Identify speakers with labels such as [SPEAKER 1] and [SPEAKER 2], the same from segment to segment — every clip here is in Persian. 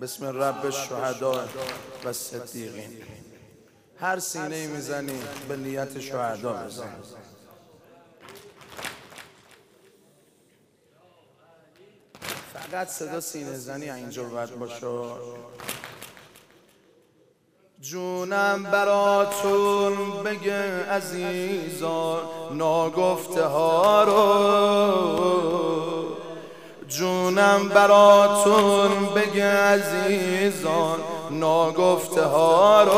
[SPEAKER 1] بسم رب الشهدا و صدیقین هر سینه می‌زنی به نیت شهدا بزن فقط صدا سینه زنی اینجا باید باشه. جونم براتون بگه عزیزان ناگفته ها رو. جونم براتون بگه عزیزان ناگفته ها رو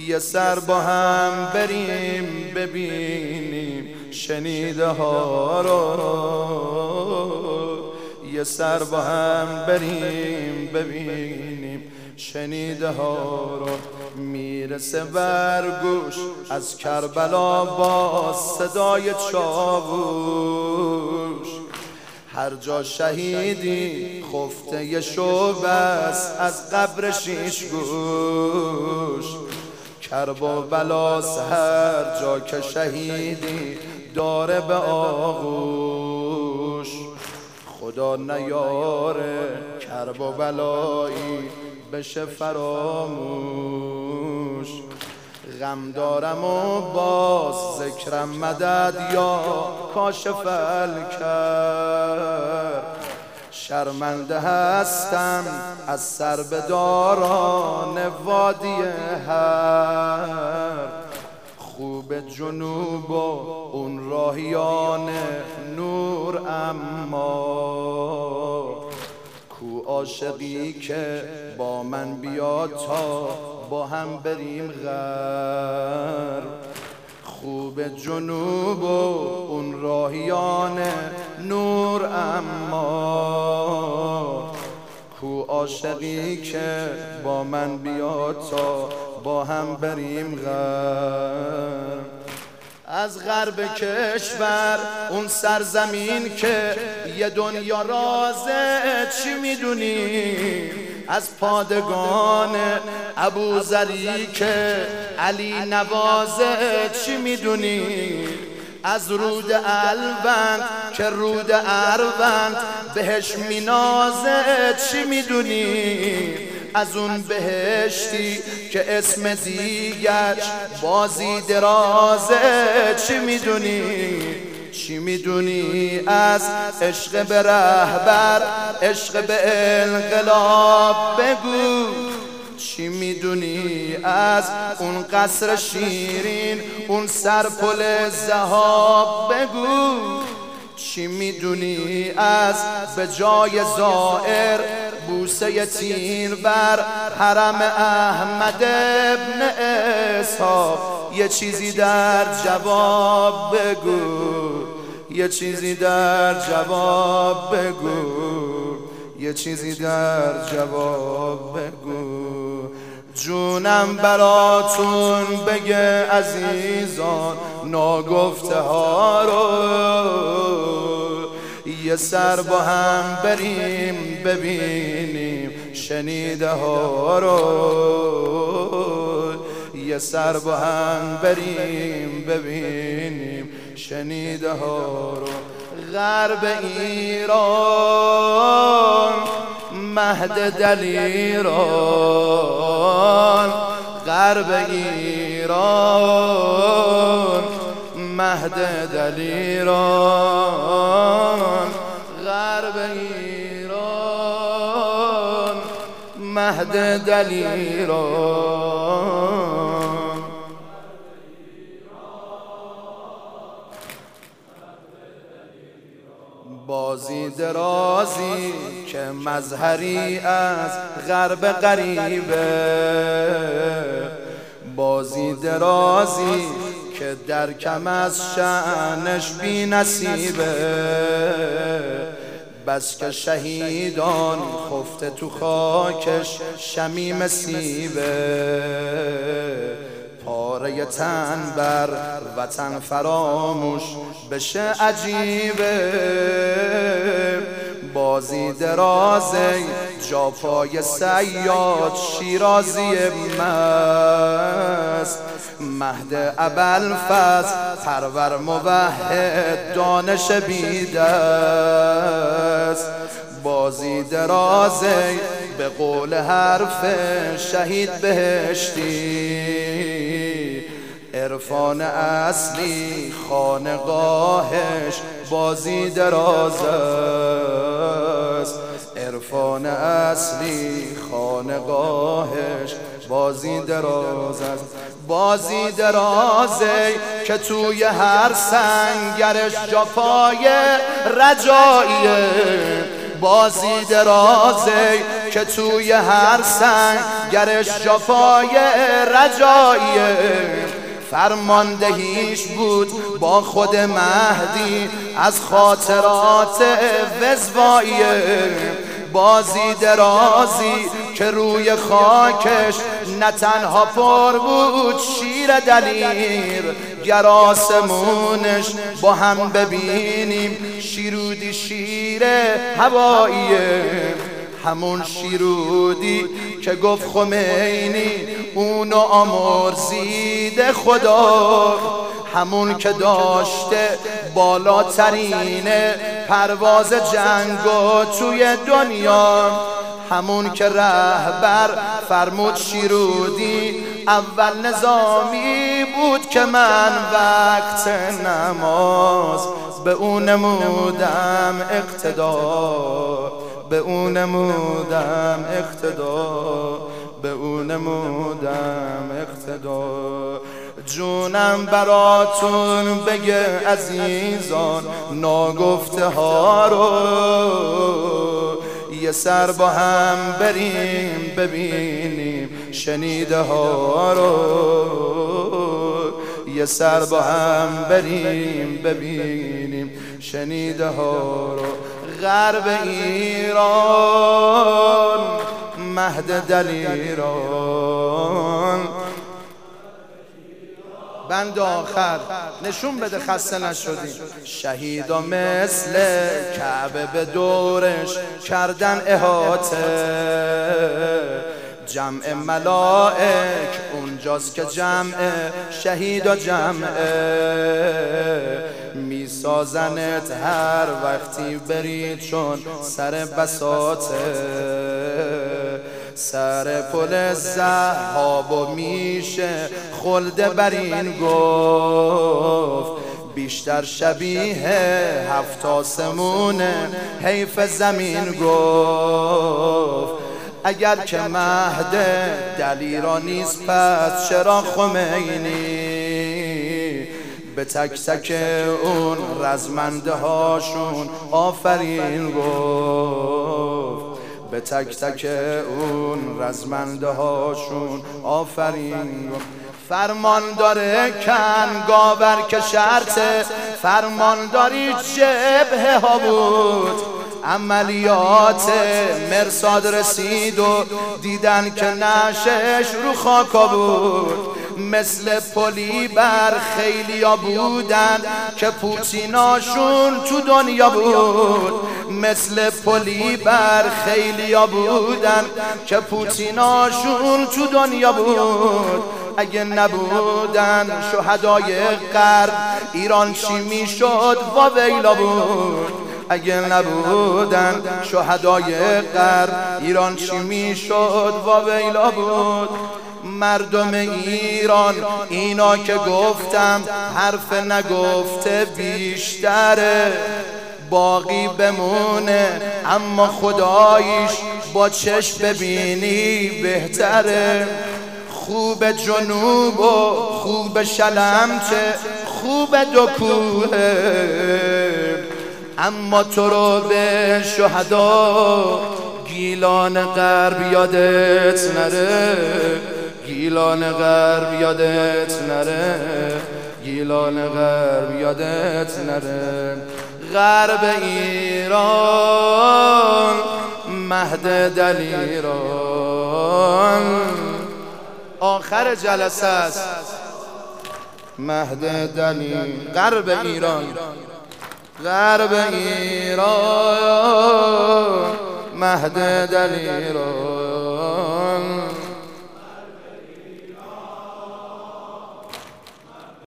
[SPEAKER 1] یه سر با هم بریم ببینیم شنیده ها رو یه سر با هم بریم ببینیم شنیده ها رو می‌رسه برگوش از کربلا با صدای چاووش هر جا شهیدی خفته شوبست از قبر شیش گوش. کرب و بلاس هر جا که شهیدی داره به آغوش. خدا نیاره کرب و بلایی بشه فراموش. غم دارم و باز ذکرم مدد یا کاشف کرد شرمنده هستم از سر به داران وادی هر خوب جنوب و اون راهیان نور اما عاشقی که با من بیاد تا با هم بریم غر. خوب جنوب و اون راهیان نور اما. کو عاشقی که با من بیاد تا با هم بریم غر. از غرب کشور اون سرزمین که یه دنیا رازه چی می‌دونی؟ از پادگان ابو زری که علی نوازه چی می‌دونی؟ از رود الوند که رود اروند بهش مینازه چی می‌دونی؟ از اون بهشتی که اسم دیگرش بازی درازه چی می‌دونی؟ چی می‌دونی؟ از عشق به رهبر عشق به انقلاب بگو. چی می‌دونی؟ از اون قصر شیرین اون سرپل زهاب بگو. چی می‌دونی؟ از به جای زائر بوسه تیر بر حرم احمد ابن اسحاق یه چیزی در جواب بگو. یه چیزی در جواب بگو. یه چیزی در جواب بگو. جونم براتون بگه عزیزان ناگفته ها رو. یه سر با هم بریم ببینیم شنیده ها رو. یه سر با هم بریم ببینیم شنیده ها رو غرب ایران مهد دلیران. غرب ایران مهد دلیران. غرب ایران مهد دلیران. بازی درازی که مظهری از غرب غریبه. بازی درازی که در کم از شعنش بی نصیبه بس که شهیدان خفته تو خاکش شمیم سیبه. پاره تن بر وطن فراموش بشه عجیبه. بازی درازه جا پای سیاد شیرازی مست. مهد ابل فز پرور موحد دانش بیدست. بازی درازه به قول حرف شهید بهشتی. عرفان اصلی خانقاهش بازی دراز است. عرفان اصلی خانقاهش بازی دراز است. بازی درازه که توی هر سنگرش جفای رجاییه بازی درازه که توی هر سنگرش جفای رجاییه فرماندهیش بود با خود مهدی از خاطرات وزواییه بازی درازی که روی خاکش نه تنها پر بود شیر دلیر. گر آسمونش با هم ببینیم شیرودی شیر هواییه همون شیرودی که گفت خمینی اونو آمرزید خدا. همون که داشته بالاترین پرواز جنگ توی دنیا. همون که رهبر فرمود شیرودی اول نظامی بود که من وقت نماز به اون نمودم اقتدار به اون نمودم اقتدا به اون نمودم اقتدا. جونم براتون بگه عزیزان ناگفته ها رو یه سر با هم بریم ببینیم شنیده ها رو یه سر با هم بریم ببینیم شنیده ها رو. غرب ایران مهد دلیران. بند آخر نشون بده خسته نشدیم شهیدا مثل کعبه به دورش کردن احاطه. جمع ملائک اونجاست که جمع شهید و جمع. میسازنت هر وقتی برید چون سر بساته سر پل زهاب و میشه خلده بر این گفت. بیشتر شبیه هفت آسمونه حیف زمین گفت. اگر که مهد دلیرا نیست پس چرا خمینی؟ به تک تک اون رزمنده هاشون آفرین گفت. به تک تک اون رزمنده هاشون آفرین گفت. فرمان داره کن گاور که شرطه فرمان داری جبه ها بود. عملیات مرساد رسید و دیدن که نشش رو خاکا بود. مثل پلی بر خیلیا بودن که پوتیناشون تو دنیا بود. مثل پلی بر خیلیا بودن که پوتیناشون تو دنیا بود. اگه نبودن شهدای غرب ایران چی می‌شد؟ ویلا بود. اگه نبودن شهدای غرب ایران چی می‌شد؟ و ویلا بود. مردم ایران. اینا که گفتم حرف نگفته بیشتره. باقی بمونه اما خداییش با چشم ببینی بهتره. خوب جنوب و خوب شلمچه خوب دو اما تو رو به شهدا گیلان غرب یادت نره. گیلان غرب یادت نره گیلان غرب یادت نره. غرب ایران مهد دلیران. آخر جلسه است. مهد دلیل غرب ایران. غرب ایران. مهد دلیران.